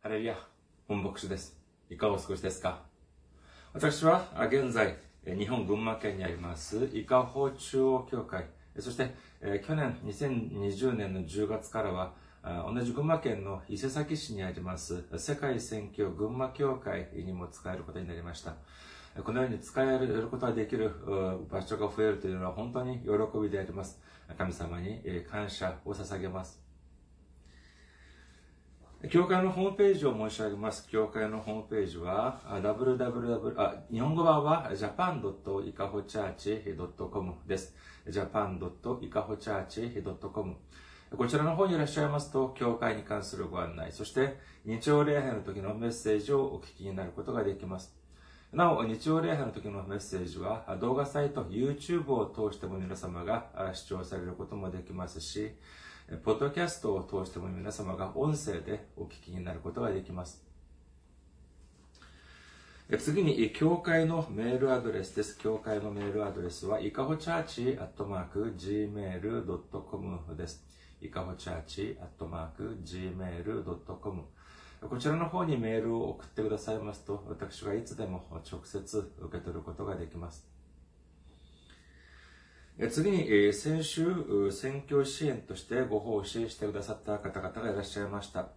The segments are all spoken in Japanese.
ハレルヤ、本牧師です。いかがお過ごしですか？私は現在、日本群馬県にあります、伊香保中央教会、そして、去年2020年の10月からは、同じ群馬県の伊勢崎市にあります、世界宣教群馬教会にも使えることになりました。このように使えることができる場所が増えるというのは本当に喜びであります。神様に感謝を捧げます。教会のホームページを申し上げます。教会のホームページは、www、あ、日本語版は japan.ikahochurch.com です。japan.ikahochurch.com こちらの方にいらっしゃいますと、教会に関するご案内、そして日曜礼拝の時のメッセージをお聞きになることができます。なお、日曜礼拝の時のメッセージは、動画サイト、YouTube を通しても皆様が視聴されることもできますし、ポッドキャストを通しても皆様が音声でお聞きになることができます。次に、教会のメールアドレスです。教会のメールアドレスは、いかほチャーチアットマーク gmail.com です。いかほチャーチアットマーク gmail.com こちらの方にメールを送ってくださいますと、私がいつでも直接受け取ることができます。次に、え先週、選挙支援としてご奉仕してくださった方々がいらっしゃいました。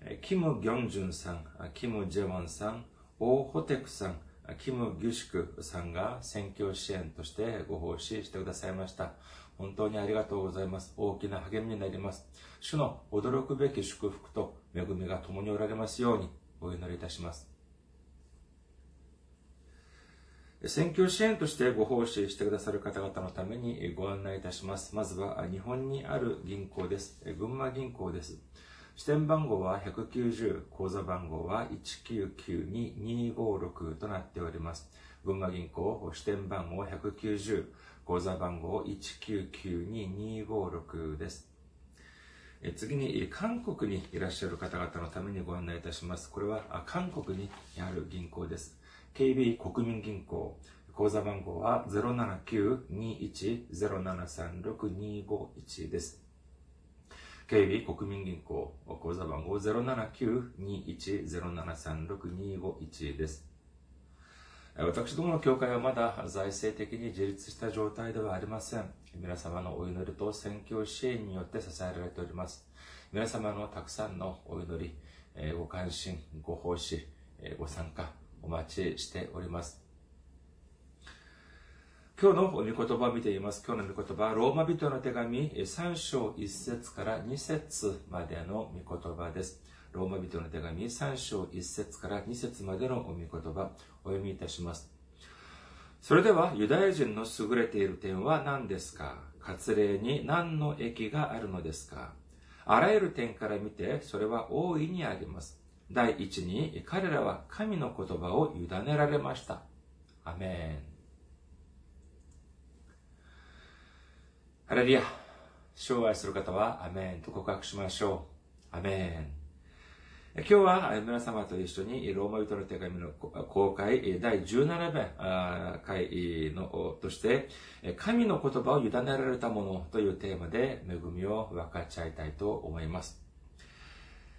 えキム・ギョンジュンさん、キム・ジェウォンさん、オー・ホテクさん、キム・ギュシクさんが選挙支援としてご奉仕してくださいました。本当にありがとうございます。大きな励みになります。主の驚くべき祝福と恵みが共におられますようにお祈りいたします。選挙支援としてご奉仕してくださる方々のためにご案内いたします。まずは日本にある銀行です。群馬銀行です。支店番号は190、口座番号は1992256となっております。群馬銀行支店番号190、口座番号1992256です。次に、韓国にいらっしゃる方々のためにご案内いたします。これは韓国にある銀行です。KB 国民銀行、口座番号は079-21-0736-251です。KB 国民銀行、口座番号079-21-0736-251です。私どもの教会はまだ財政的に自立した状態ではありません。皆様のお祈りと宣教支援によって支えられております。皆様のたくさんのお祈り、ご関心、ご奉仕、ご参加、お待ちしております。今日の御言葉を見ています。今日の御言葉は、ローマ人の手紙3章1節から2節までの御言葉です。ローマ人の手紙3章1節から2節までのお御言葉、お読みいたします。それでは、ユダヤ人の優れている点は何ですか？割礼に何の益があるのですか？あらゆる点から見て、それは大いにあります。第一に、彼らは神の言葉を委ねられました。アメン。ハレルヤ。主を愛する方は、アメンと告白しましょう。アメン。今日は皆様と一緒にローマ人の手紙の公開第17弁あ回のとして神の言葉を委ねられたものというテーマで恵みを分かち合いたいと思います。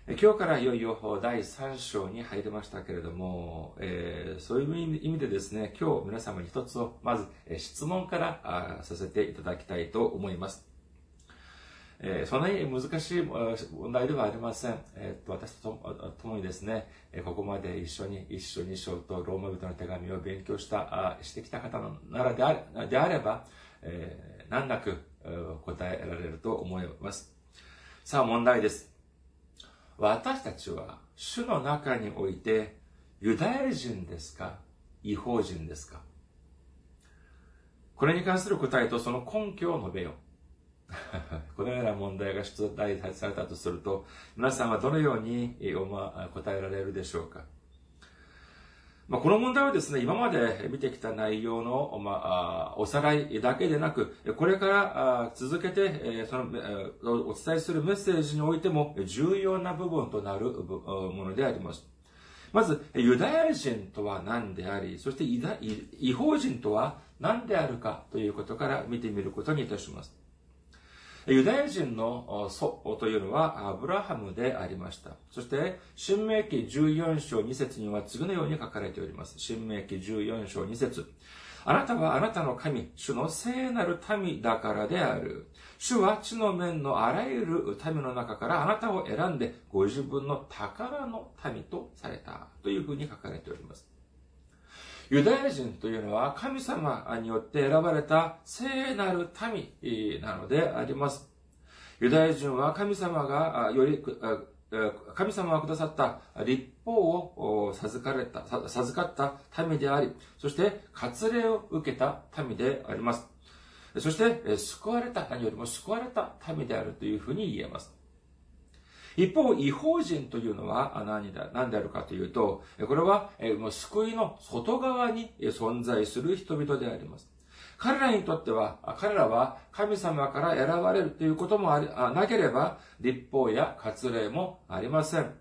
今日からいよいよ第3章に入りましたけれども、えーそういう意味でですね、今日皆様に一つをまず質問からさせていただきたいと思います。えーそんなに難しい問題ではありません。えーと私と共にですね、ここまで一緒に、一緒に章とローマ人の手紙を勉強した、してきた方ならであれであれば、えー難なく答えられると思います。さあ問題です。私たちは主の中においてユダヤ人ですか違法人ですかこれに関する答えとその根拠を述べよう。このような問題が出題されたとすると、皆さんはどのように答えられるでしょうか。まあ、この問題はですね、今まで見てきた内容の、まあ、おさらいだけでなく、これから続けて、その、お伝えするメッセージにおいても重要な部分となるものであります。まず、ユダヤ人とは何であり、そして違法人とは何であるかということから見てみることにいたします。ユダヤ人の祖というのはアブラハムでありました。そして、新明記14章2節には次のように書かれております。新明記14章2節あなたはあなたの神、主の聖なる民だからである。主は地の面のあらゆる民の中からあなたを選んでご自分の宝の民とされたというふうに書かれております。ユダヤ人というのは神様によって選ばれた聖なる民なのであります。ユダヤ人は神様がより、神様がくださった立法を授かれた、授かった民であり、そして割礼を受けた民であります。そして、救われた、何よりも救われた民であるというふうに言えます。一方、違法人というのは何だ何であるかというと、これは救いの外側に存在する人々であります。彼らにとっては、彼らは神様から選ばれるということもあなければ、立法や割礼もありません。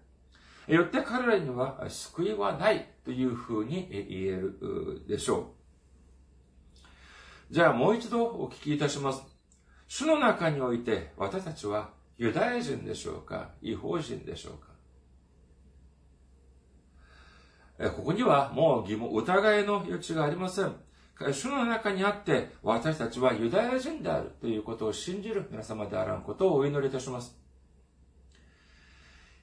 よって彼らには救いはないというふうに言えるでしょう。じゃあもう一度お聞きいたします。主の中において私たちはユダヤ人でしょうか違法人でしょうかここにはもう疑問、疑いの余地がありません。主の中にあって私たちはユダヤ人であるということを信じる皆様であらんことをお祈りいたします。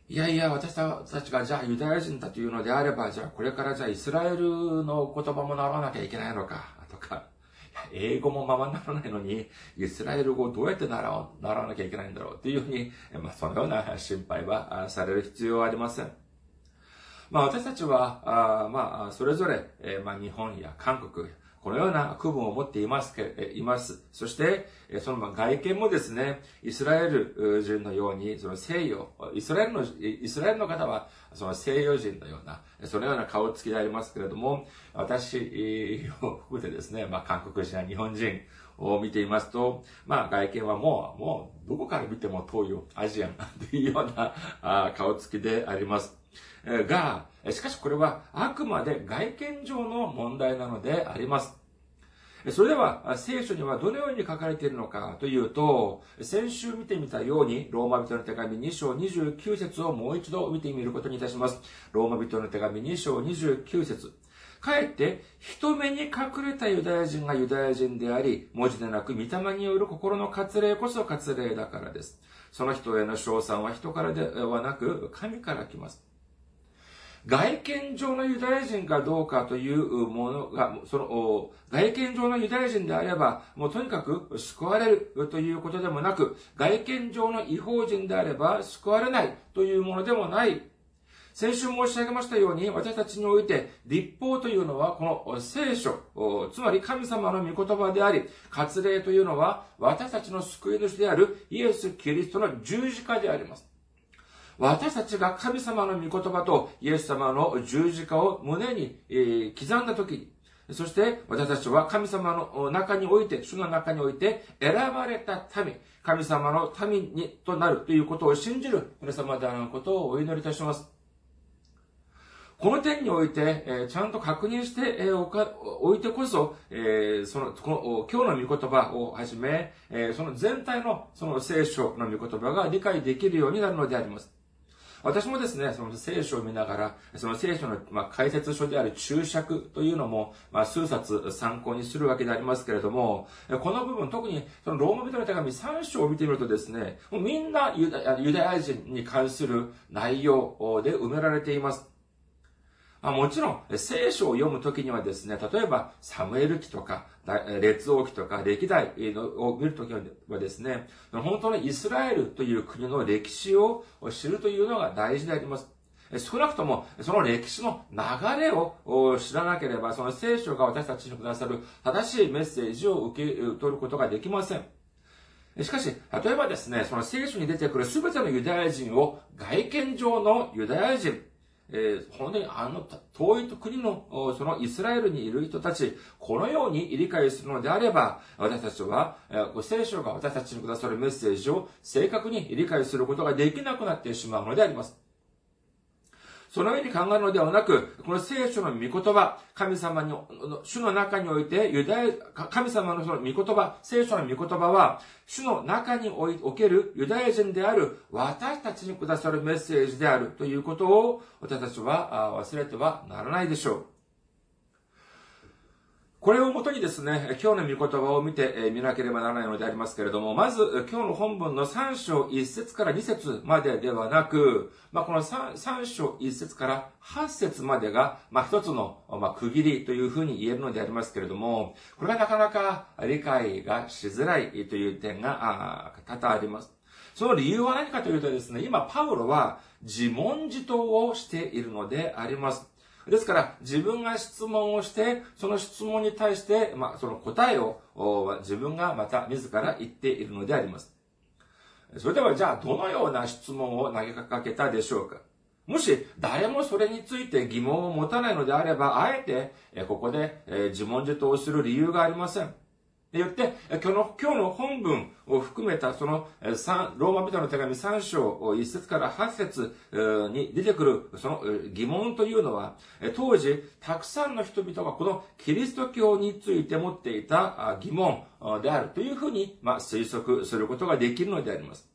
いやいや、私たちがじゃあユダヤ人だというのであれば、じゃあこれからじゃあイスラエルの言葉も習わなきゃいけないのか、とか、英語もままならないのに、イスラエル語をどうやって習わ習わなきゃいけないんだろうっていうふうに、まあ、そのような心配はされる必要はありません。まあ、私たちは、あまあ、それぞれ、えー、まあ、日本や韓国、このような区分を持っていますけ、います。そして、その外見もですね、イスラエル人のように、その西洋、イスラエルの、イスラエルの方は、その西洋人のような、そのような顔つきでありますけれども、私を含めてですね、まあ、韓国人や日本人を見ていますと、まあ、外見はもう、もう、どこから見ても東洋、アジアンというような顔つきであります。が、しかしこれはあくまで外見上の問題なのであります。それでは、聖書にはどのように書かれているのかというと、先週見てみたように、ローマ人の手紙2章29節をもう一度見てみることにいたします。ローマ人の手紙2章29節かえって、人目に隠れたユダヤ人がユダヤ人であり、文字でなく御霊による心の割礼こそ割礼だからです。その人への称賛は人からではなく、神から来ます。外見上のユダヤ人かどうかというものが、その、外見上のユダヤ人であれば、もうとにかく救われるということでもなく、外見上の違法人であれば救われないというものでもない先週申し上げましたように、私たちにおいて、立法というのは、この聖書、つまり神様の御言葉であり、割礼というのは、私たちの救い主であるイエス・キリストの十字架であります。私たちが神様の御言葉とイエス様の十字架を胸に、刻んだ時に、そして私たちは神様の中において、主の中において選ばれた民、神様の民にとなるということを信じる皆様であることをお祈りいたします。この点において、え、ちゃんと確認して、え、おか、おいてこそ、え、その、この、今日の御言葉をはじめ、え、その全体の、その聖書の御言葉が理解できるようになるのであります。私もですね、その聖書を見ながら、その聖書の、ま、解説書である注釈というのも、まあ、数冊参考にするわけでありますけれども、この部分、特にそのローマ人の手紙3章を見てみるとですね、もうみんなユダユダヤ人に関する内容で埋められています。もちろん、聖書を読むときにはですね、例えば、サムエル記とか、列王記とか、歴代を見るときはですね、本当にイスラエルという国の歴史を知るというのが大事であります。少なくとも、その歴史の流れを知らなければ、その聖書が私たちにくださる正しいメッセージを受け取ることができません。しかし、例えばですね、その聖書に出てくる全てのユダヤ人を外見上のユダヤ人、えー、本当にあの遠い国のそのイスラエルにいる人たち、このように理解するのであれば、私たちは、えー、聖書が私たちにくださるメッセージを正確に理解することができなくなってしまうのであります。そのように考えるのではなく、この聖書の御言葉、神様に、主の中において、ユダヤ、神様のその御言葉、聖書の御言葉は、主の中におけるユダヤ人である私たちにくださるメッセージであるということを私たちは忘れてはならないでしょう。これをもとにですね、今日の御言葉を見てみなければならないのでありますけれども、まず今日の本文の3章1節から2節までではなく、まあ、この 3, 3章1節から8節までが、まあ、一つの、まあ、区切りというふうに言えるのでありますけれども、これがなかなか理解がしづらいという点が多々あります。その理由は何かというとですね、今パウロは自問自答をしているのであります。ですから、自分が質問をして、その質問に対して、まあ、その答えを自分がまた自ら言っているのであります。それでは、じゃあ、どのような質問を投げかけたでしょうかもし、誰もそれについて疑問を持たないのであれば、あえて、ここで自問自答する理由がありません。でよって、今日の、今日の本文を含めた、その、ローマ人の手紙3章1節から8節に出てくる、その疑問というのは、当時、たくさんの人々がこのキリスト教について持っていた疑問であるというふうに、まあ、推測することができるのであります。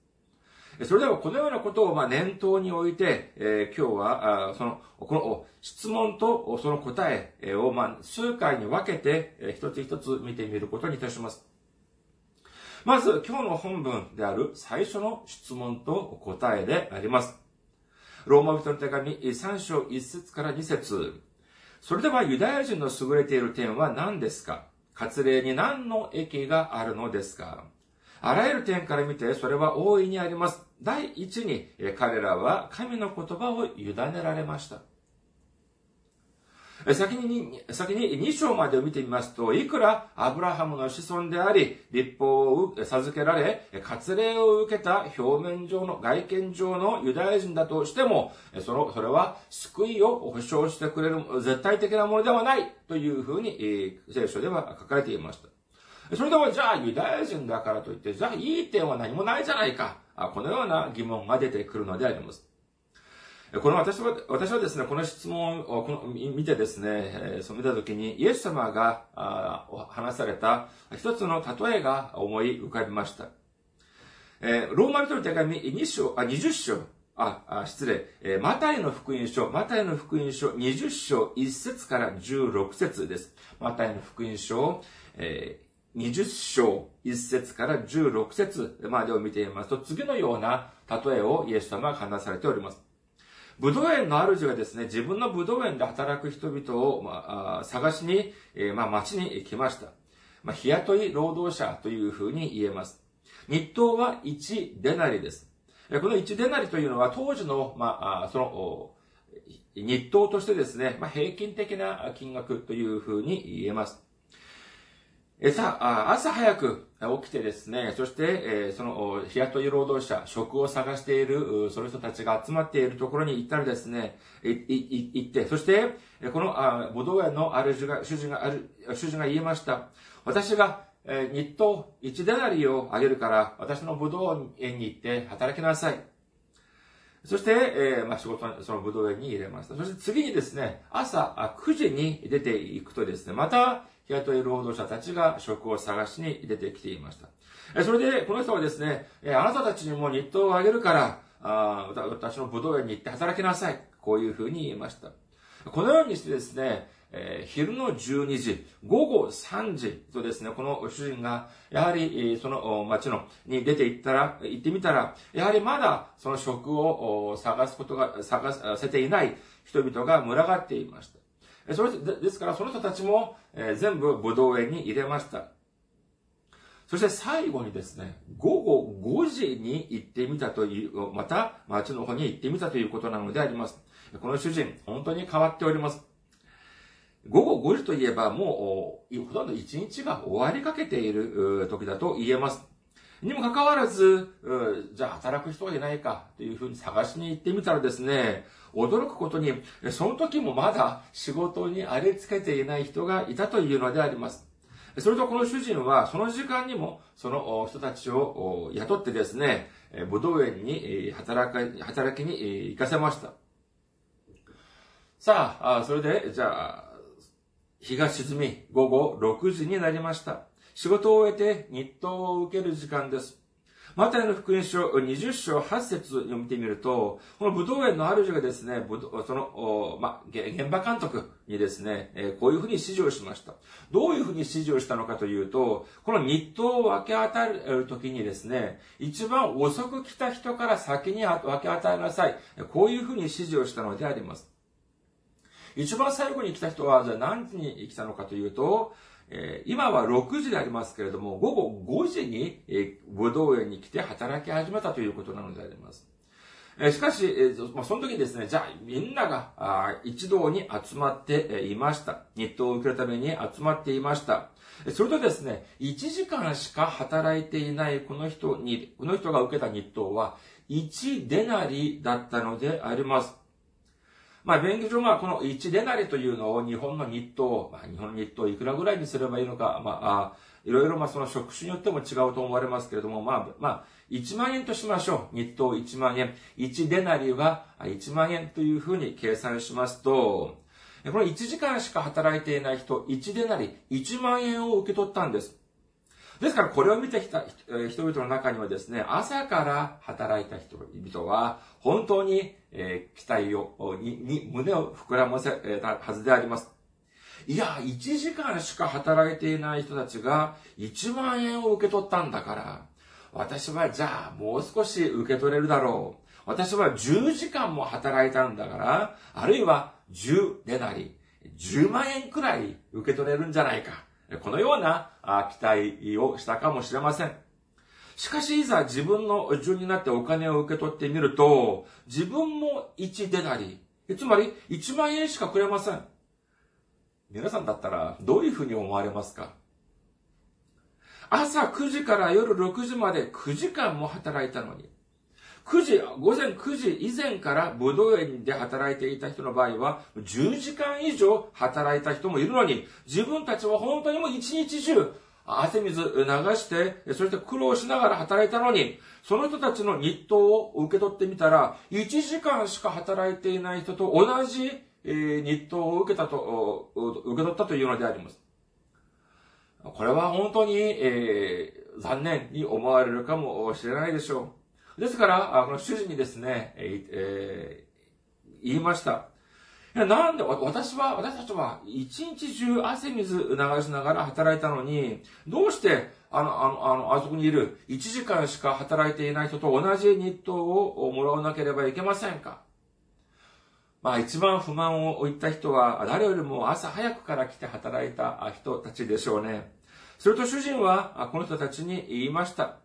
それではこのようなことをま念頭に置いて、えー、今日は、その、この質問とその答えをま数回に分けて、えー、一つ一つ見てみることにいたします。まず、今日の本文である最初の質問と答えであります。ローマ人の手紙3章1節から2節それではユダヤ人の優れている点は何ですか？割礼に何の益があるのですか？あらゆる点から見てそれは大いにあります。第一に、彼らは神の言葉を委ねられました。先に、先に2章までを見てみますと、いくらアブラハムの子孫であり、立法を授けられ、割礼を受けた表面上の、外見上のユダヤ人だとしても、その、それは救いを保証してくれる絶対的なものではないというふうに、聖書では書かれていました。それでもじゃあユダヤ人だからといって、じゃあいい点は何もないじゃないか。このような疑問が出てくるのであります。この私は、私はですね、この質問をこの見てですね、そう見たときに、イエス様が話された一つの例えが思い浮かびました。えローマ人の手紙2章、あ、20章、あ、あ失礼、えマタイの福音書、マタイの福音書20章1節から16節です。マタイの福音書、え20章1節から16節までを見ていますと、次のような例えをイエス様は話されております。武道園の主がですね、自分の武道園で働く人々を、まあ、探しに、えー、まあ、町に来ました。まあ、日雇い労働者というふうに言えます。日当は1デナリです。この1デナリというのは当時の、まあ、その、日当としてですね、まあ、平均的な金額というふうに言えます。えさあ、朝早く起きてですね、そして、その、日雇い労働者、職を探している、その人たちが集まっているところに行ったらですね、行って、そして、この、あ、武道園の主が、主人が、主人が言いました。私が、日当一デナリをあげるから、私の武道園に行って働きなさい。そして、えー、まあ、仕事、その武道園に入れました。そして次にですね、朝9時に出ていくとですね、また、雇い労働者たちが職を探しに出てきていました。それで、この人はですね、あなたたちにも日当をあげるから、あ私の武道園に行って働きなさい。こういうふうに言いました。このようにしてですね、えー、昼の12時、午後3時とですね、この主人が、やはり、その町の、に出て行ったら、行ってみたら、やはりまだその職を探すことが、探せていない人々が群がっていました。それですからその人たちも、え全部武道園に入れました。そして最後にですね、午後5時に行ってみたという、また町の方に行ってみたということなのであります。この主人、本当に変わっております。午後5時といえばもう、ほとんど1日が終わりかけている時だと言えます。にもかかわらず、じゃあ働く人はいないかというふうに探しに行ってみたらですね、驚くことに、その時もまだ仕事にありつけていない人がいたというのであります。それとこの主人は、その時間にも、その人たちを雇ってですね、武道園に働き、働きに行かせました。さあ、それで、じゃあ、日が沈み、午後6時になりました。仕事を終えて日当を受ける時間です。マタイの福音書20章8節読みてみると、この武道園の主がですね、その、ま、現場監督にですね、こういうふうに指示をしました。どういうふうに指示をしたのかというと、この日当を分け与える時にですね、一番遅く来た人から先に分け与えなさい。こういうふうに指示をしたのであります。一番最後に来た人は、じゃあ何時に来たのかというと、えー、今は6時でありますけれども、午後5時に、えー、武道園に来て働き始めたということなのであります。えー、しかし、えーまあ、その時にですね、じゃあみんながあ一堂に集まっていました。日当を受けるために集まっていました。それとですね、1時間しか働いていないこの人に、この人が受けた日当は1デナリだったのであります。まあ、便宜上、まあ、この1デナリというのを日本の日当、まあ、日本の日当いくらぐらいにすればいいのか、まあ、あいろいろ、まあ、その職種によっても違うと思われますけれども、まあ、まあ、1万円としましょう。日当1万円。1デナリは1万円というふうに計算しますと、この1時間しか働いていない人、1デナリ、1万円を受け取ったんです。ですからこれを見てきた人々の中にはですね、朝から働いた人々は、本当に、えー、期待を、に、に、胸を膨らませたはずであります。いや、1時間しか働いていない人たちが1万円を受け取ったんだから、私はじゃあもう少し受け取れるだろう。私は10時間も働いたんだから、あるいは10でなり、10万円くらい受け取れるんじゃないか。このような期待をしたかもしれません。しかし、いざ自分の順になってお金を受け取ってみると、自分も1デナリ、つまり1万円しかくれません。皆さんだったらどういうふうに思われますか？朝9時から夜6時まで9時間も働いたのに、9時、午前9時以前から武道園で働いていた人の場合は、10時間以上働いた人もいるのに、自分たちは本当にもう一日中、汗水流して、そして苦労しながら働いたのに、その人たちの日当を受け取ってみたら、1時間しか働いていない人と同じ日当を受けたと、受け取ったというのであります。これは本当に、えー、残念に思われるかもしれないでしょう。ですから、この主人にですね、えー、言いました。なんで、私は、私たちは一日中汗水流しながら働いたのに、どうして、あの、あの、あの、あそこにいる1時間しか働いていない人と同じ日当をもらわなければいけませんか？まあ一番不満を言った人は、誰よりも朝早くから来て働いた人たちでしょうね。すると主人は、この人たちに言いました。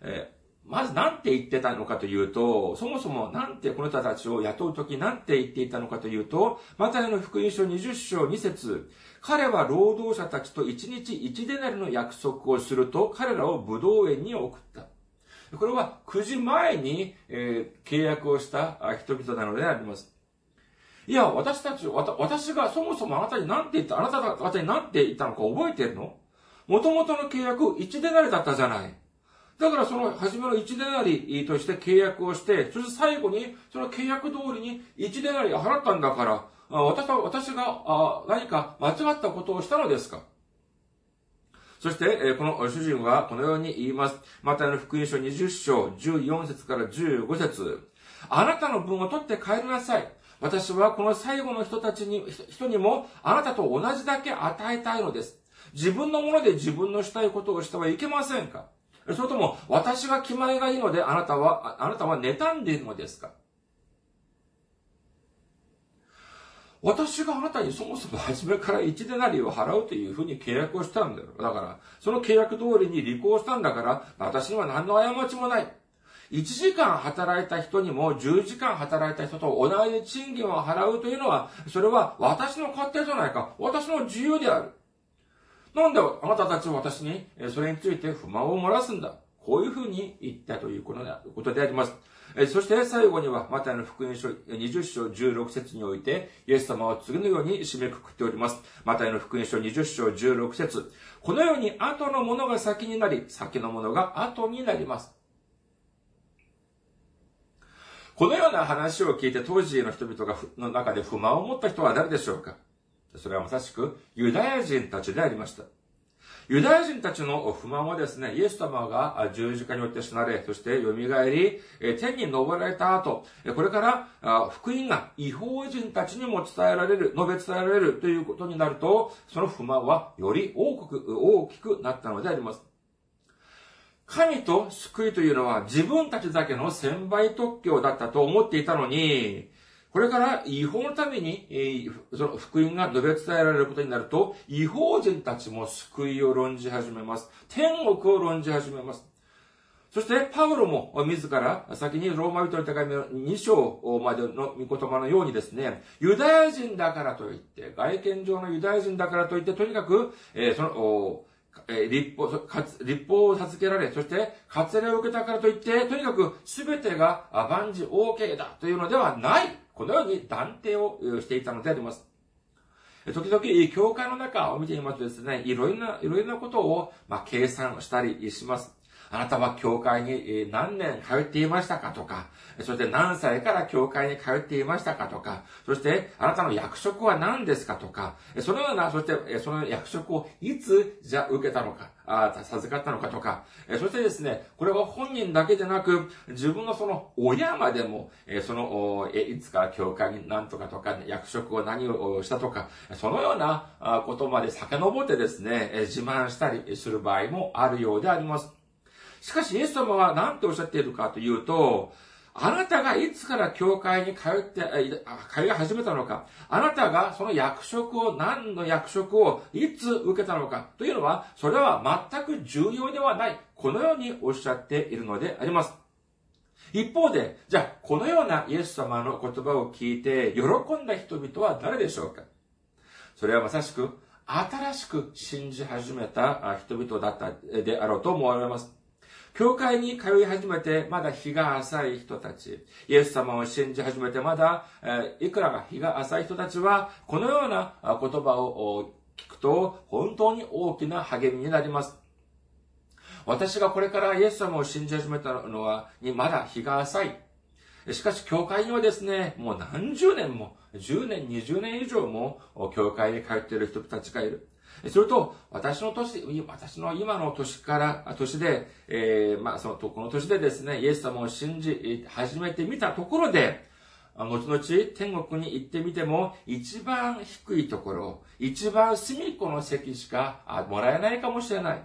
えーまず何て言ってたのかというと、そもそも何てこの人たちを雇うとき何て言っていたのかというと、マタイの福音書20章2節彼は労働者たちと1日1デナリの約束をすると、彼らを武道園に送った。これは9時前に、えー、契約をした人々なのであります。いや、私たち、私がそもそもあなたに何て言った、あなた方に何て言ったのか覚えてるの？元々の契約1デナリだったじゃない。だからその初めの1デナリとして契約をして、そして最後にその契約通りに1デナリ払ったんだから、私は、私が何か間違ったことをしたのですか？そして、この主人はこのように言います。またの福音書20章14節から15節あなたの分を取って帰りなさい。私はこの最後の人たちに、人にもあなたと同じだけ与えたいのです。自分のもので自分のしたいことをしてはいけませんか？それとも、私が気前がいいので、あなたは、あなたは妬んでいるのですか？私があなたにそもそも初めから1デナリを払うというふうに契約をしたんだよ。だから、その契約通りに履行したんだから、私には何の過ちもない。1時間働いた人にも10時間働いた人と同じ賃金を払うというのは、それは私の勝手じゃないか。私の自由である。なんであなたたちは私にそれについて不満を漏らすんだ。こういうふうに言ったということであります。そして最後には、マタイの福音書20章16節において、イエス様は次のように締めくくっております。マタイの福音書20章16節このように後のものが先になり、先のものが後になります。このような話を聞いて当時の人々がの中で不満を持った人は誰でしょうか？それはまさしくユダヤ人たちでありました。ユダヤ人たちの不満はですね、イエス様が十字架によって死なれ、そして蘇り、天に昇られた後、これから福音が違法人たちにも伝えられる、述べ伝えられるということになると、その不満はより大きく、大きくなったのであります。神と救いというのは自分たちだけの千倍特許だったと思っていたのに、これから違法のために、えー、その福音が述べ伝えられることになると、違法人たちも救いを論じ始めます。天国を論じ始めます。そして、パウロも自ら、先にローマ人の手紙の2章までの御言葉のようにですね、ユダヤ人だからといって、外見上のユダヤ人だからといって、とにかく、えー、その、え立法、立法を授けられ、そして割礼を受けたからといって、とにかく全てが万事 OK だというのではない。このように断定をしていたのであります。時々、教会の中を見てみますとですね、いろいろな、いろいろなことを、まあ、計算したりします。あなたは教会に何年通っていましたかとか、そして何歳から教会に通っていましたかとか、そしてあなたの役職は何ですかとか、そのような、そしてその役職をいつじゃ受けたのか、あ授かったのかとか、そしてですね、これは本人だけでなく、自分のその親までも、その、いつから教会に何とかとか、役職を何をしたとか、そのようなことまで遡ってですね、自慢したりする場合もあるようであります。しかし、イエス様は何ておっしゃっているかというと、あなたがいつから教会に通って、通い始めたのか、あなたがその役職を、何の役職をいつ受けたのかというのは、それは全く重要ではない。このようにおっしゃっているのであります。一方で、じゃあ、このようなイエス様の言葉を聞いて喜んだ人々は誰でしょうかそれはまさしく、新しく信じ始めた人々だったであろうと思われます。教会に通い始めてまだ日が浅い人たち、イエス様を信じ始めてまだ、えいくらが日が浅い人たちは、このような言葉を聞くと本当に大きな励みになります。私がこれからイエス様を信じ始めたのは、にまだ日が浅い。しかし、教会にはですね、もう何十年も、10年、20年以上も、教会に通っている人たちがいる。それと、私の年、私の今の年から、年で、えー、まあ、その、この年でですね、イエス様を信じ始めてみたところで、後々天国に行ってみても、一番低いところ、一番隅っこの席しかもらえないかもしれない。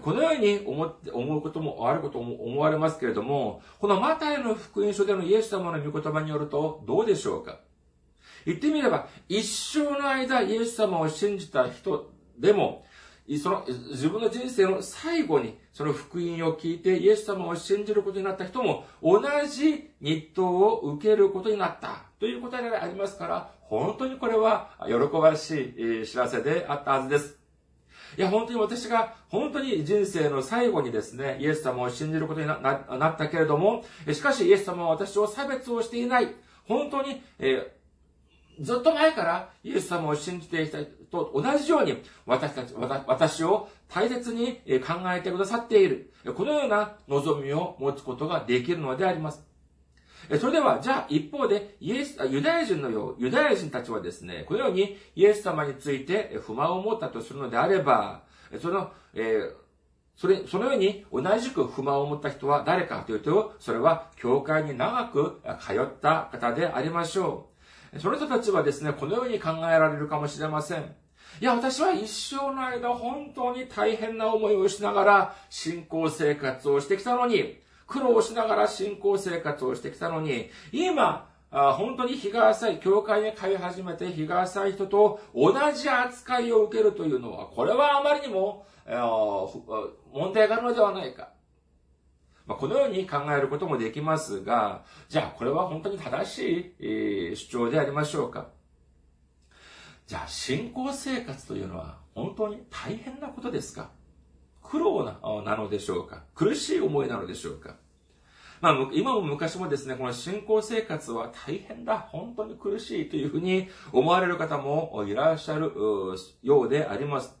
このように思って、思うこともあることも思われますけれども、このマタイの福音書でのイエス様の御言葉によると、どうでしょうか？言ってみれば、一生の間イエス様を信じた人でも、その自分の人生の最後にその福音を聞いてイエス様を信じることになった人も同じ日当を受けることになったということでありますから、本当にこれは喜ばしい知らせであったはずです。いや、本当に私が、本当に人生の最後にですね、イエス様を信じることになったけれども、しかしイエス様は私を差別をしていない。本当に、えずっと前からイエス様を信じていたと同じように私たち、私を大切に考えてくださっている。このような望みを持つことができるのであります。それでは、じゃあ一方で、イエス、ユダヤ人のよう、ユダヤ人たちはですね、このようにイエス様について不満を持ったとするのであれば、その、えー、それ、そのように同じく不満を持った人は誰かというと、それは教会に長く通った方でありましょう。その人たちはですね、このように考えられるかもしれません。いや、私は一生の間本当に大変な思いをしながら信仰生活をしてきたのに、苦労しながら信仰生活をしてきたのに、今、あ本当に日が浅い、教会に通い始めて日が浅い人と同じ扱いを受けるというのは、これはあまりにも、問題があるのではないか。まあ、このように考えることもできますが、じゃあこれは本当に正しい、主張でありましょうか。じゃあ信仰生活というのは本当に大変なことですか？苦労ななのでしょうか？苦しい思いなのでしょうか？まあ、今も昔もですね、この信仰生活は大変だ、本当に苦しいというふうに思われる方もいらっしゃるようであります。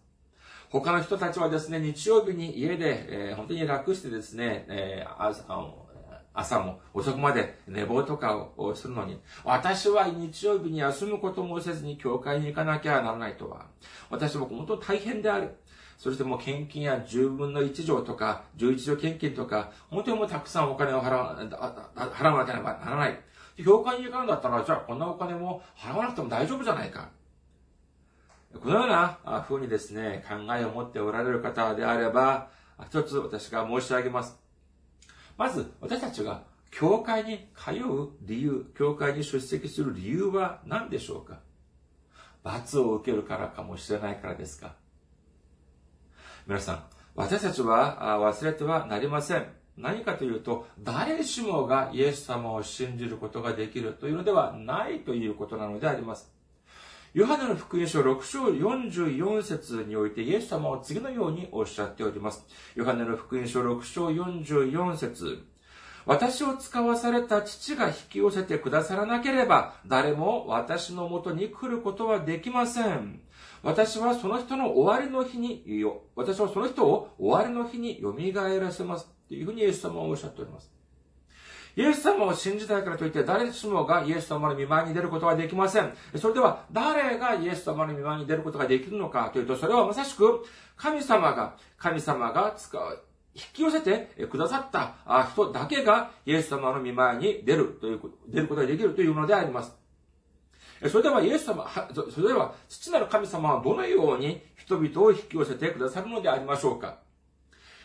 他の人たちはですね、日曜日に家で、えー、本当に楽してですね、えー、朝も遅くまで寝坊とかをするのに、私は日曜日に休むこともせずに教会に行かなきゃならないとは、私も本当大変である。そしてもう献金や10分の1条とか、11条献金とか、本当にもうたくさんお金を払わ払わなければならない。教会に行かんだったら、じゃあこんなお金も払わなくても大丈夫じゃないか。このような風にですね、考えを持っておられる方であれば、一つ私が申し上げます。まず、私たちが教会に通う理由、教会に出席する理由は何でしょうか？罰を受けるからかもしれないからですか？皆さん、私たちは忘れてはなりません。何かというと、誰しもがイエス様を信じることができるというのではないということなのであります。ヨハネの福音書6章44節においてイエス様は次のようにおっしゃっております。ヨハネの福音書6章44節私を使わされた父が引き寄せてくださらなければ、誰も私のもとに来ることはできません。私はその人の終わりの日に、私はその人を終わりの日に蘇らせます。というふうにイエス様はおっしゃっております。イエス様を信じたいからといって誰しもがイエス様の見舞いに出ることはできません。それでは誰がイエス様の見舞いに出ることができるのかというと、それはまさしく神様が、神様が使う、引き寄せてくださった人だけがイエス様の見舞いに出るという、出ることができるというのであります。それではイエス様、それでは父なる神様はどのように人々を引き寄せてくださるのでありましょうか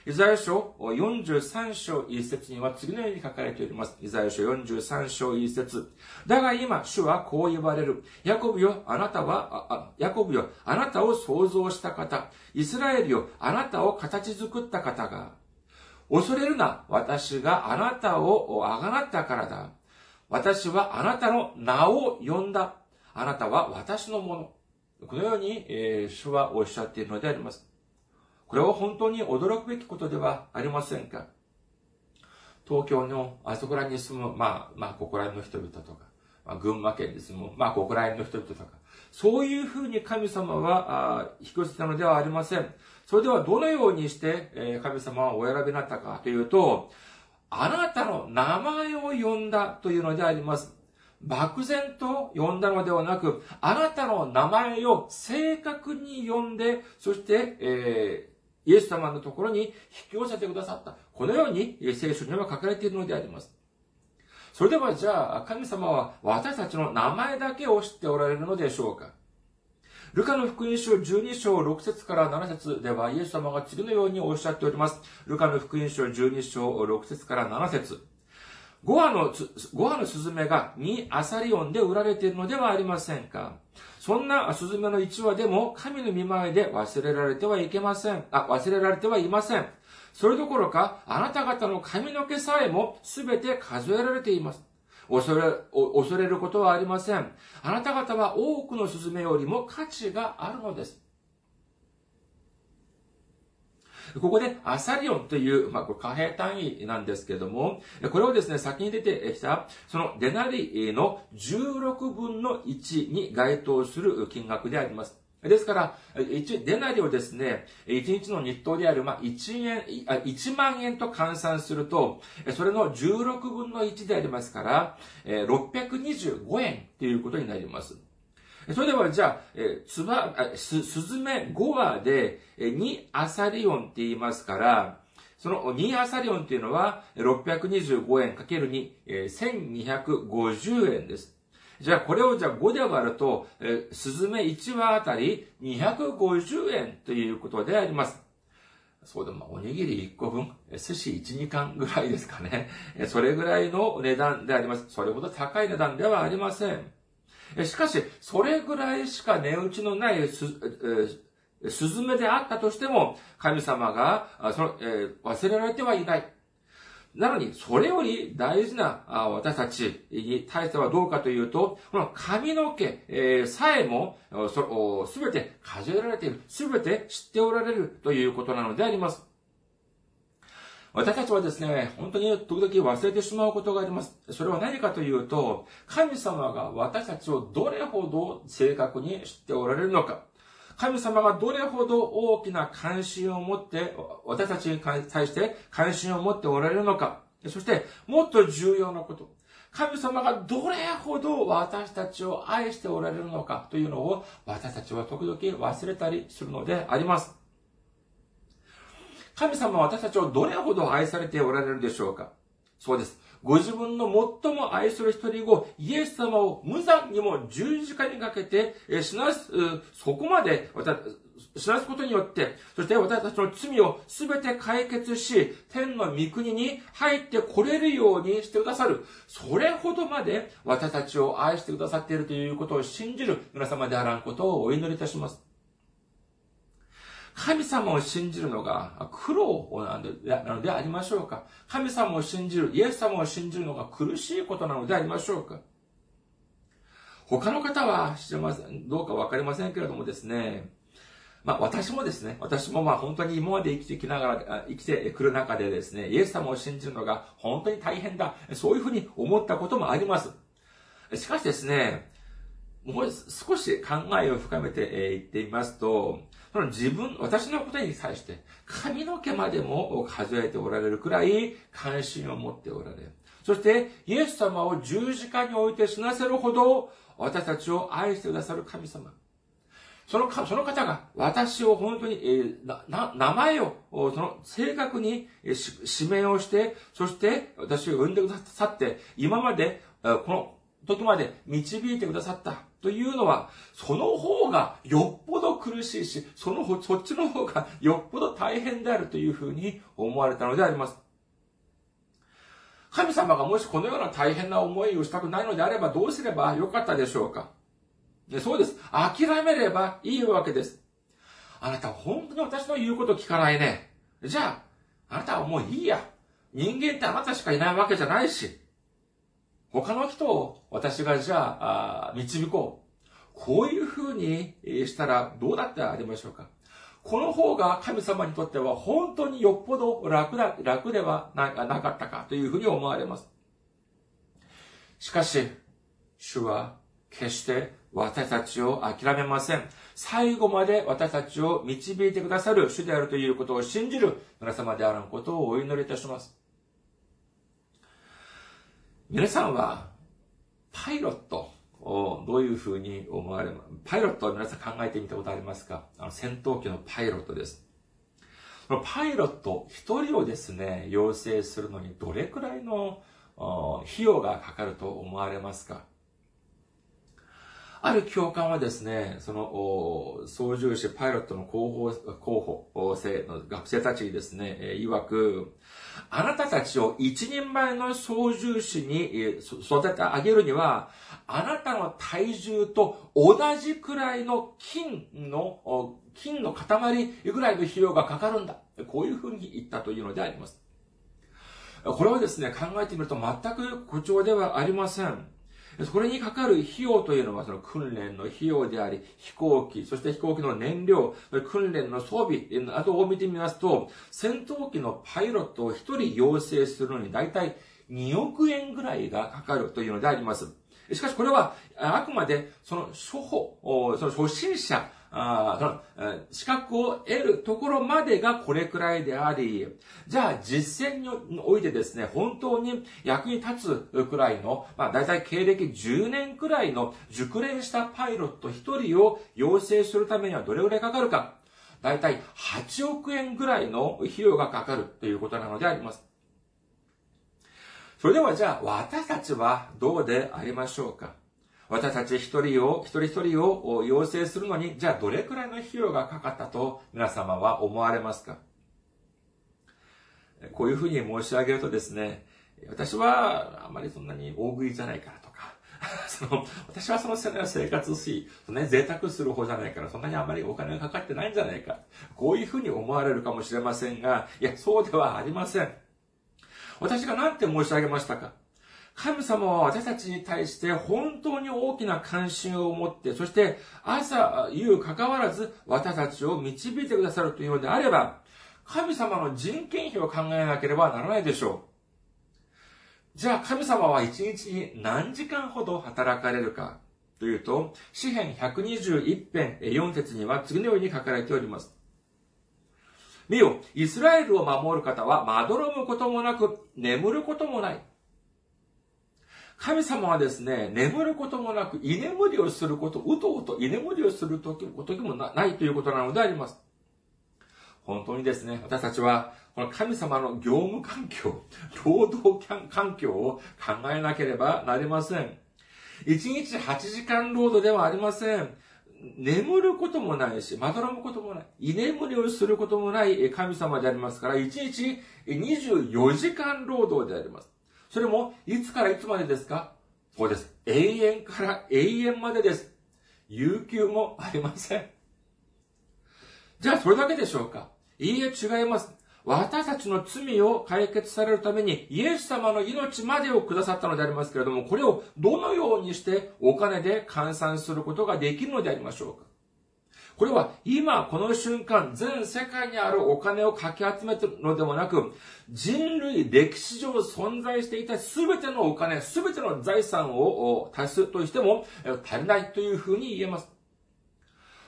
イザヤ書43章1節には次のように書かれております。イザヤ書43章1節だが今、主はこう言われる。ヤコブよ、あなたは、ヤコブよ、あなたを創造した方。イスラエルよ、あなたを形作った方が。恐れるな、私があなたをあがなったからだ。私はあなたの名を呼んだ。あなたは私のもの。このように、えー、主はおっしゃっているのであります。これは本当に驚くべきことではありませんか？東京のあそこらに住む、まあ、まあ、ここら辺の人々とか、まあ、群馬県に住む、まあ、ここら辺の人々とか、そういうふうに神様は、あ引き寄せたのではありません。それではどのようにして、えー、神様はお選びになったかというと、あなたの名前を呼んだというのであります。漠然と呼んだのではなく、あなたの名前を正確に呼んで、そして、え、イエス様のところに引き寄せてくださった。このように聖書には書かれているのであります。それではじゃあ、神様は私たちの名前だけを知っておられるのでしょうかルカの福音書12章6節から7節では、イエス様が次のようにおっしゃっております。ルカの福音書12章6節から7節5羽の、5羽のスズメが2アサリオンで売られているのではありませんかそんなスズメの一話でも神の見前で忘れられてはいけません。あ、忘れられてはいません。それどころか、あなた方の髪の毛さえもすべて数えられています。恐れ、恐れることはありません。あなた方は多くのスズメよりも価値があるのです。ここでアサリオンという、まあ、貨幣単位なんですけども、これをですね、先に出てきた、そのデナリの16分の1に該当する金額であります。ですから、一、デナリをですね、1日の日当である、まあ、1円、1万円と換算すると、それの16分の1でありますから、625円ということになります。それでは、じゃあ、えつば、す、すずめ5話で、え2アサリオンって言いますから、その2アサリオンっていうのは、625円かける2、え1250円です。じゃあ、これをじゃあ5で割ると、えスズメ1話あたり250円ということであります。そうでも、おにぎり1個分、寿司1、2貫ぐらいですかね。それぐらいの値段であります。それほど高い値段ではありません。しかし、それぐらいしか値打ちのないす、えスズメであったとしても、神様が、その、えー、忘れられてはいない。なのに、それより大事な私たちに対してはどうかというと、この髪の毛、さえも、すべて数えられている、すべて知っておられるということなのであります。私たちはですね、本当に時々忘れてしまうことがあります。それは何かというと、神様が私たちをどれほど正確に知っておられるのか。神様がどれほど大きな関心を持って、私たちに対して関心を持っておられるのか。そして、もっと重要なこと。神様がどれほど私たちを愛しておられるのかというのを私たちは時々忘れたりするのであります。神様は私たちをどれほど愛されておられるでしょうか？そうです。ご自分の最も愛する一人子、イエス様を無残にも十字架にかけて、死なす、そこまで、死なすことによって、そして私たちの罪をすべて解決し、天の御国に入ってこれるようにしてくださる。それほどまで私たちを愛してくださっているということを信じる皆様であらんことをお祈りいたします。神様を信じるのが苦労なのでありましょうか神様を信じる、イエス様を信じるのが苦しいことなのでありましょうか他の方は知りません、どうかわかりませんけれどもですね、まあ私もですね、私もまあ本当に今まで生きてきながら、生きてくる中でですね、イエス様を信じるのが本当に大変だ。そういうふうに思ったこともあります。しかしですね、もう少し考えを深めて言ってみますと、その自分、私のことに対して髪の毛までも数えておられるくらい関心を持っておられる。そして、イエス様を十字架に置いて死なせるほど、私たちを愛してくださる神様。そのか、その方が私を本当に、えー、な、名前を、その正確に、えー、指名をして、そして私を呼んでくださって、今まで、この時まで導いてくださったというのは、その方がよっぽど苦しいし、その、そっちの方がよっぽど大変であるというふうに思われたのであります。神様がもしこのような大変な思いをしたくないのであればどうすればよかったでしょうかそうです。諦めればいいわけです。あなた本当に私の言うこと聞かないね。じゃあ、あなたはもういいや。人間ってあなたしかいないわけじゃないし。他の人を私がじゃあ、導こう。こういう風にしたらどうだってありましょうかこの方が神様にとっては本当によっぽど楽だ、楽ではなかったかというふうに思われます。しかし、主は決して私たちを諦めません。最後まで私たちを導いてくださる主であるということを信じる皆様であることをお祈りいたします。皆さんは、パイロットをどういうふうに思われますパイロットは皆さん考えてみたことありますか？あの戦闘機のパイロットです。このパイロット一人をですね、養成するのにどれくらいの費用がかかると思われますか？ある教官はですね、その、操縦士、パイロットの候補、候補生の学生たちにですね、曰く、あなたたちを一人前の操縦士に育ててあげるには、あなたの体重と同じくらいの金の、金の塊ぐらいの費用がかかるんだ。こういうふうに言ったというのであります。これはですね、考えてみると全く誇張ではありません。それにかかる費用というのはその訓練の費用であり、飛行機、そして飛行機の燃料、訓練の装備あとを見てみますと、戦闘機のパイロットを一人養成するのに大体2億円ぐらいがかかるというのであります。しかしこれは、あくまで、その初歩、その初心者、あその資格を得るところまでがこれくらいであり、じゃあ実践においてですね、本当に役に立つくらいの、まあ大体経歴10年くらいの熟練したパイロット1人を養成するためにはどれくらいかかるか。大体8億円ぐらいの費用がかかるということなのであります。それではじゃあ私たちはどうでありましょうか私たち一人を、一人一人を養成するのに、じゃあどれくらいの費用がかかったと皆様は思われますか？こういうふうに申し上げるとですね、私はあまりそんなに大食いじゃないからとか、その、私はその生活し、ね、贅沢する方じゃないから、そんなにあまりお金がかかってないんじゃないか。こういうふうに思われるかもしれませんが、いや、そうではありません。私が何て申し上げましたか？神様は私たちに対して本当に大きな関心を持って、そして朝、夕関わらず私たちを導いてくださるというのであれば、神様の人件費を考えなければならないでしょう。じゃあ神様は一日に何時間ほど働かれるかというと、詩編121編4節には次のように書かれております。見よ、イスラエルを守る方はまどろむこともなく、眠ることもない。神様はですね、眠ることもなく、居眠りをすること、うとうと居眠りをする時時もないということなのであります。本当にですね、私たちは、この神様の業務環境、労働環境を考えなければなりません。1日8時間労働ではありません。眠ることもないし、まどろむこともない。居眠りをすることもない神様でありますから、1日24時間労働であります。それも、いつからいつまでですか？そうです。永遠から永遠までです。有給もありません。じゃあ、それだけでしょうか？いいえ、違います。私たちの罪を解決されるためにイエス様の命までをくださったのでありますけれども、これをどのようにしてお金で換算することができるのでありましょうか？これは今この瞬間全世界にあるお金をかき集めているのではなく人類歴史上存在していた全てのお金、全ての財産を足すとしても足りないというふうに言えます。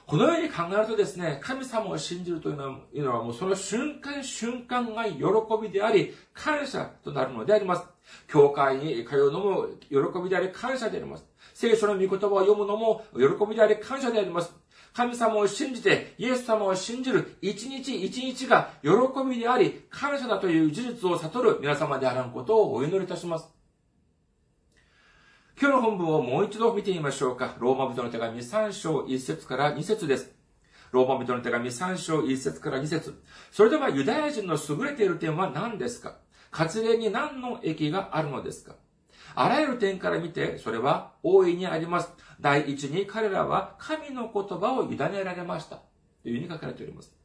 このように考えるとですね、神様を信じるというのはもうその瞬間瞬間が喜びであり、感謝となるのであります。教会に通うのも喜びであり、感謝であります。聖書の御言葉を読むのも喜びであり、感謝であります。神様を信じて、イエス様を信じる一日一日が喜びであり、感謝だという事実を悟る皆様であらんことをお祈りいたします。今日の本文をもう一度見てみましょうか。ローマ人の手紙3章1節から2節です。ローマ人の手紙3章1節から2節それではユダヤ人の優れている点は何ですか？割礼に何の益があるのですか？あらゆる点から見て、それは大いにあります。第一に彼らは神の言葉を委ねられました。というふうに書かれております。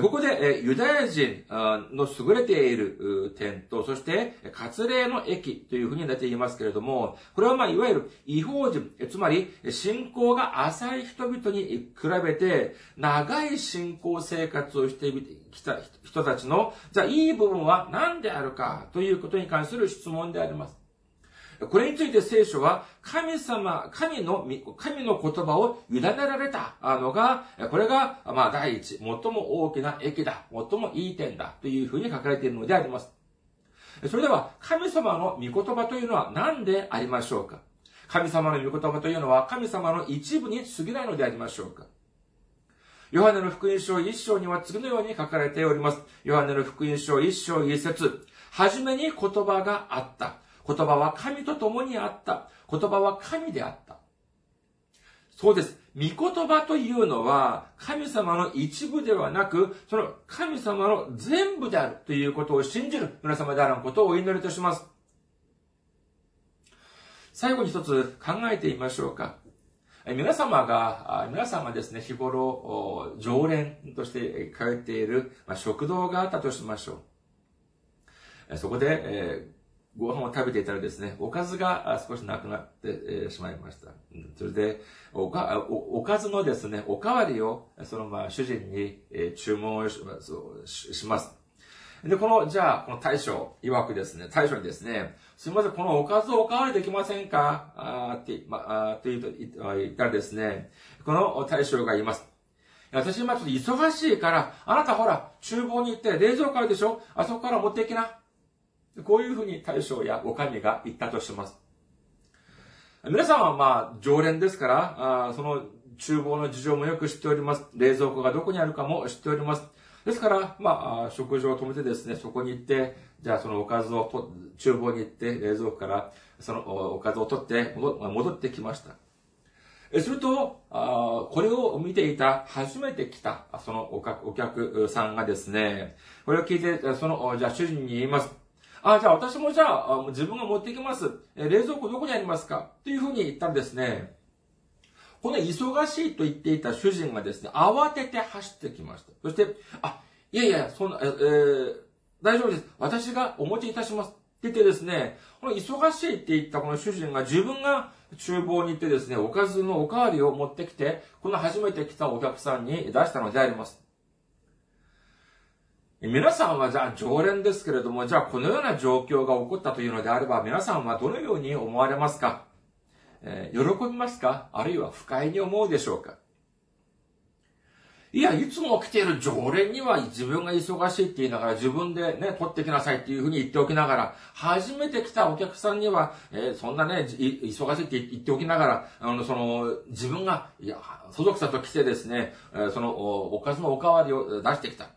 ここで、ユダヤ人の優れている点と、そして、割礼の益というふうに出ていますけれども、これはまあ、いわゆる違法人、つまり、信仰が浅い人々に比べて、長い信仰生活をしてきた人たちの、じゃあ、いい部分は何であるかということに関する質問であります。これについて聖書は、神様、神の、神の言葉を委ねられたのが、これが、まあ、第一、最も大きな益だ、最もいい点だ、というふうに書かれているのであります。それでは、神様の御言葉というのは何でありましょうか？神様の御言葉というのは、神様の一部に過ぎないのでありましょうか？ヨハネの福音書一章には次のように書かれております。ヨハネの福音書一章一節。はじめに言葉があった。言葉は神と共にあった。言葉は神であった。そうです。御言葉というのは神様の一部ではなく、その神様の全部であるということを信じる皆様であることをお祈りとします。最後に一つ考えてみましょうか。皆様が、皆さんがですね、日頃、常連として通っている食堂があったとしましょう。そこで、ご飯を食べていたらですね、おかずが少しなくなってしまいました。それで、おかおかずのですね、おかわりを、そのまあ主人に注文をします。で、この、じゃあ、この大将、曰くですね、大将にですね、すみません、このおかずをおかわりできませんか？あって、まあ、って言ったらですね、この大将が言います。私今ちょっと忙しいから、あなたほら、厨房に行って冷蔵庫あるでしょ？あそこから持っていきな。こういうふうに大将やお上が言ったとします。皆さんはまあ、常連ですから、あその厨房の事情もよく知っております。冷蔵庫がどこにあるかも知っております。ですから、まあ、食事を止めてですね、そこに行って、じゃあそのおかずをと、厨房に行って、冷蔵庫からそのおかずを取って戻ってきました。すると、これを見ていた、初めて来た、そのお客さんがですね、これを聞いて、その、じゃあ主人に言います。あ、じゃあ私もじゃあ、自分が持ってきます。え冷蔵庫どこにありますか？というふうに言ったんですね。この忙しいと言っていた主人がですね、慌てて走ってきました。そして、あ、いやいや、そんな、えー、大丈夫です。私がお持ちいたします。って言ってですね、この忙しいって言ったこの主人が自分が厨房に行ってですね、おかずのおかわりを持ってきて、この初めて来たお客さんに出したのであります。皆さんはじゃあ常連ですけれども、じゃあこのような状況が起こったというのであれば、皆さんはどのように思われますか、えー、喜びますか？あるいは不快に思うでしょうか？いや、いつも来ている常連には自分が忙しいって言いながら自分でね、取ってきなさいっていうふうに言っておきながら、初めて来たお客さんには、えー、そんなね、忙しいって言っておきながら、あの、その、自分が、いや、所属者と来てですね、えー、その、おかずのおかわりを出してきた。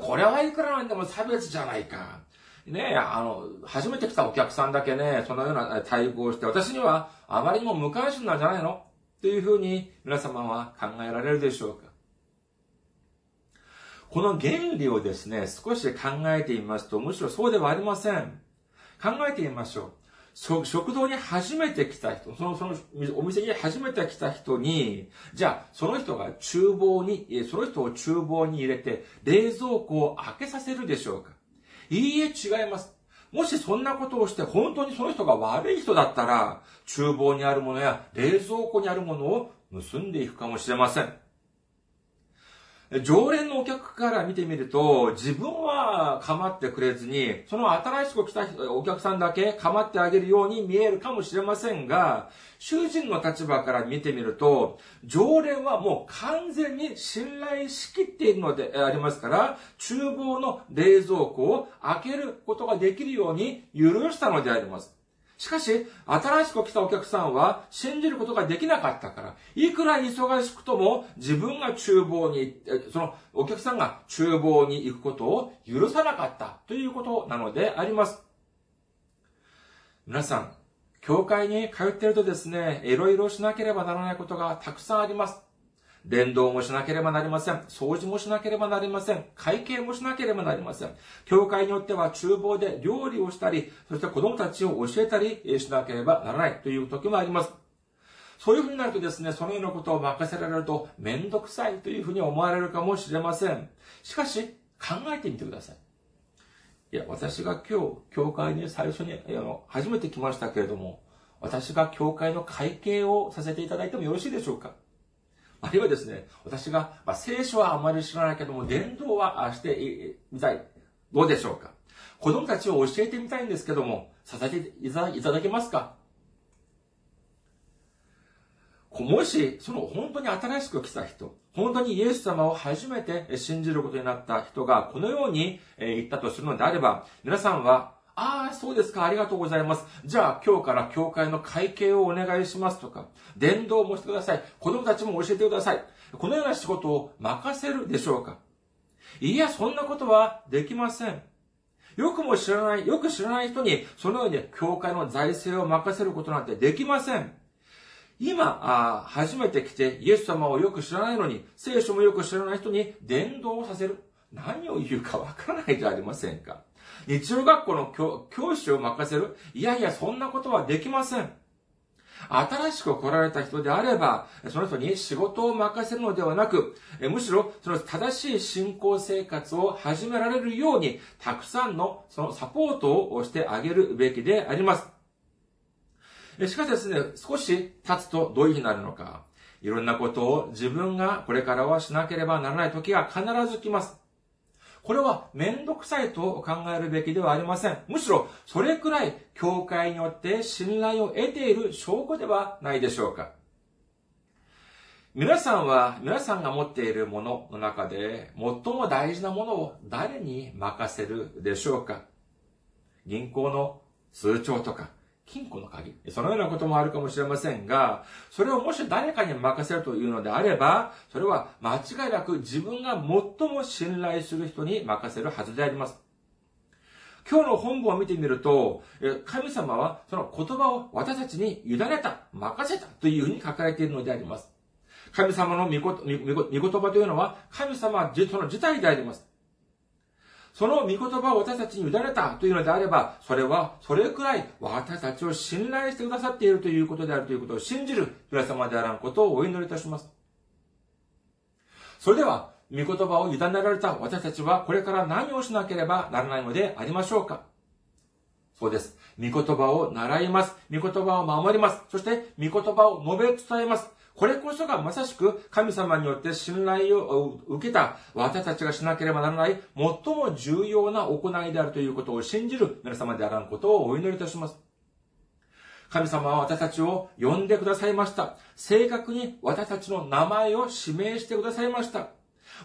これはいくらなんでも差別じゃないか。ねえあの、初めて来たお客さんだけね、そのような待遇をして、私にはあまりにも無関心なんじゃないの？っていうふうに皆様は考えられるでしょうかこの原理をですね、少し考えてみますと、むしろそうではありません。考えてみましょう。食堂に初めて来た人、その、その、お店に初めて来た人に、じゃあ、その人が厨房に、その人を厨房に入れて、冷蔵庫を開けさせるでしょうかいいえ、違います。もしそんなことをして本当にその人が悪い人だったら、厨房にあるものや冷蔵庫にあるものを盗んでいくかもしれません。常連のお客から見てみると、自分は構ってくれずに、その新しく来たお客さんだけ構ってあげるように見えるかもしれませんが、囚人の立場から見てみると、常連はもう完全に信頼しきっているのでありますから、厨房の冷蔵庫を開けることができるように許したのであります。しかし、新しく来たお客さんは信じることができなかったから、いくら忙しくとも自分が厨房に、そのお客さんが厨房に行くことを許さなかったということなのであります。皆さん、教会に通っているとですね、いろいろしなければならないことがたくさんあります。伝道もしなければなりません。掃除もしなければなりません。会計もしなければなりません。教会によっては厨房で料理をしたり、そして子供たちを教えたりしなければならないという時もあります。そういうふうになるとですね、そのようなことを任せられるとめんどくさいというふうに思われるかもしれません。しかし、考えてみてください。いや、私が今日、教会に最初に、あの、初めて来ましたけれども、私が教会の会計をさせていただいてもよろしいでしょうか？あるいはですね、私が、まあ、聖書はあまり知らないけども、伝道はしてみたい。どうでしょうか？子供たちを教えてみたいんですけども、させていただけますか？もし、その本当に新しく来た人、本当にイエス様を初めて信じることになった人がこのように言ったとするのであれば、皆さんはああ、そうですか、ありがとうございます。じゃあ今日から教会の会計をお願いしますとか、伝道もしてください。子供たちも教えてください。このような仕事を任せるでしょうかいや、そんなことはできません。よくも知らない、よく知らない人に、そのように教会の財政を任せることなんてできません。今、あ初めて来てイエス様をよく知らないのに、聖書もよく知らない人に伝道をさせる。何を言うかわからないじゃありませんか。日曜学校の教教師を任せる？いやいや、そんなことはできません。新しく来られた人であれば、その人に仕事を任せるのではなく、むしろその正しい信仰生活を始められるように、たくさんのそのサポートをしてあげるべきであります。しかしですね、少し経つとどういうふうになるのか。いろんなことを自分がこれからはしなければならない時が必ず来ます。これはめんどくさいと考えるべきではありません。むしろ、それくらい教会によって信頼を得ている証拠ではないでしょうか。皆さんは、皆さんが持っているものの中で、最も大事なものを誰に任せるでしょうか銀行の通帳とか、金庫の鍵。そのようなこともあるかもしれませんが、それをもし誰かに任せるというのであれば、それは間違いなく自分が最も信頼する人に任せるはずであります。今日の本文を見てみると、神様はその言葉を私たちに委ねた、任せたというふうに書かれているのであります。神様の御言葉というのは、神様はその自体であります。その御言葉を私たちに委ねたというのであれば、それは、それくらい私たちを信頼してくださっているということであるということを信じる皆様であらんことをお祈りいたします。それでは、御言葉を委ねられた私たちはこれから何をしなければならないのでありましょうかそうです。御言葉を習います。御言葉を守ります。そして、御言葉を述べ伝えます。これこそがまさしく神様によって信頼を受けた私たちがしなければならない最も重要な行いであるということを信じる皆様であらんことをお祈りいたします。神様は私たちを呼んでくださいました。正確に私たちの名前を指名してくださいました。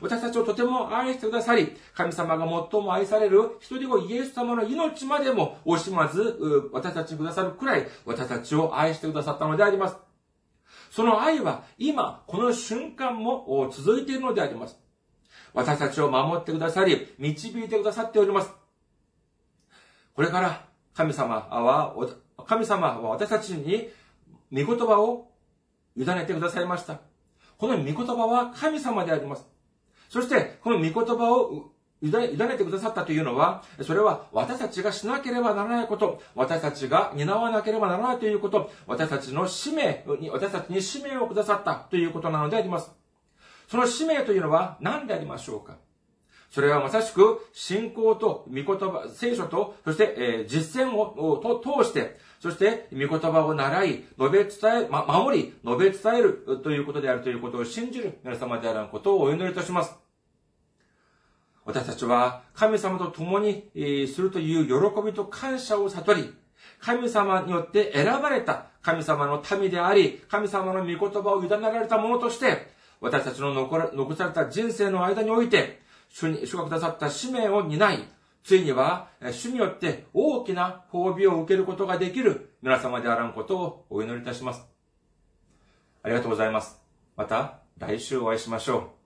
私たちをとても愛してくださり、神様が最も愛される一人子イエス様の命までも惜しまず、私たちにくださるくらい、私たちを愛してくださったのであります。その愛は今、この瞬間も続いているのであります。私たちを守ってくださり、導いてくださっております。これから神様は、神様は私たちに御言葉を委ねてくださいました。この御言葉は神様であります。そして、この御言葉を委ねてくださったというのは、それは私たちがしなければならないこと、私たちが担わなければならないということ、私たちの使命に、私たちに使命をくださったということなのであります。その使命というのは何でありましょうか？それはまさしく信仰と御言葉、聖書と、そして、え、実践をと通して、そして御言葉を習い、述べ伝え、ま、守り、述べ伝えるということであるということを信じる皆様であることをお祈りいたします。私たちは神様と共にするという喜びと感謝を悟り、神様によって選ばれた神様の民であり、神様の御言葉を委ねられたものとして、私たちの残された人生の間において、主に、主がくださった使命を担い、ついには、主によって大きな褒美を受けることができる皆様であらんことをお祈りいたします。ありがとうございます。また来週お会いしましょう。